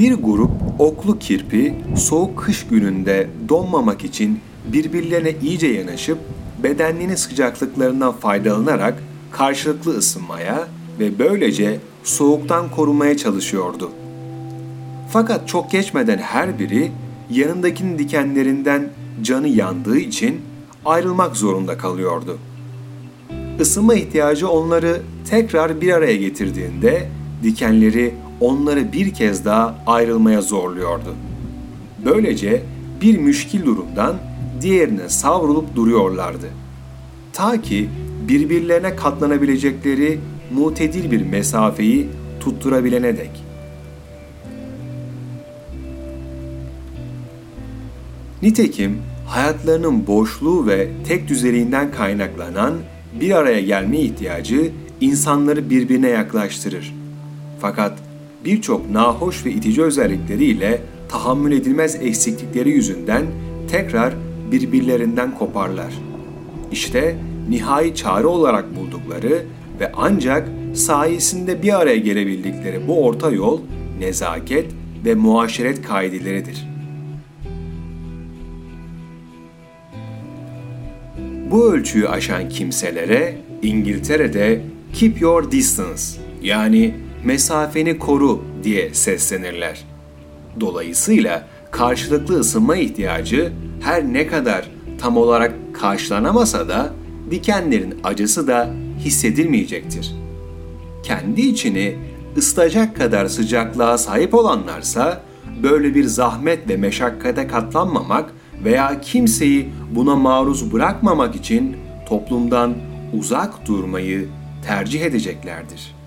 Bir grup oklu kirpi soğuk kış gününde donmamak için birbirlerine iyice yanaşıp bedenlerinin sıcaklıklarından faydalanarak karşılıklı ısınmaya ve böylece soğuktan korunmaya çalışıyordu. Fakat çok geçmeden her biri yanındakinin dikenlerinden canı yandığı için ayrılmak zorunda kalıyordu. Isınma ihtiyacı onları tekrar bir araya getirdiğinde dikenleri onları bir kez daha ayrılmaya zorluyordu. Böylece bir müşkil durumdan diğerine savrulup duruyorlardı. Ta ki birbirlerine katlanabilecekleri mutedil bir mesafeyi tutturabilene dek. Nitekim hayatlarının boşluğu ve tek düzeliğinden kaynaklanan bir araya gelme ihtiyacı insanları birbirine yaklaştırır. Fakat birçok nahoş ve itici özellikleriyle tahammül edilmez eksiklikleri yüzünden tekrar birbirlerinden koparlar. İşte nihai çare olarak buldukları ve ancak sayesinde bir araya gelebildikleri bu orta yol nezaket ve muaşeret kaideleridir. Bu ölçüyü aşan kimselere İngiltere'de keep your distance yani mesafeni koru diye seslenirler. Dolayısıyla karşılıklı ısınma ihtiyacı her ne kadar tam olarak karşılanamasa da dikenlerin acısı da hissedilmeyecektir. Kendi içini ısıtacak kadar sıcaklığa sahip olanlarsa böyle bir zahmet ve meşakkate katlanmamak veya kimseyi buna maruz bırakmamak için toplumdan uzak durmayı tercih edeceklerdir.''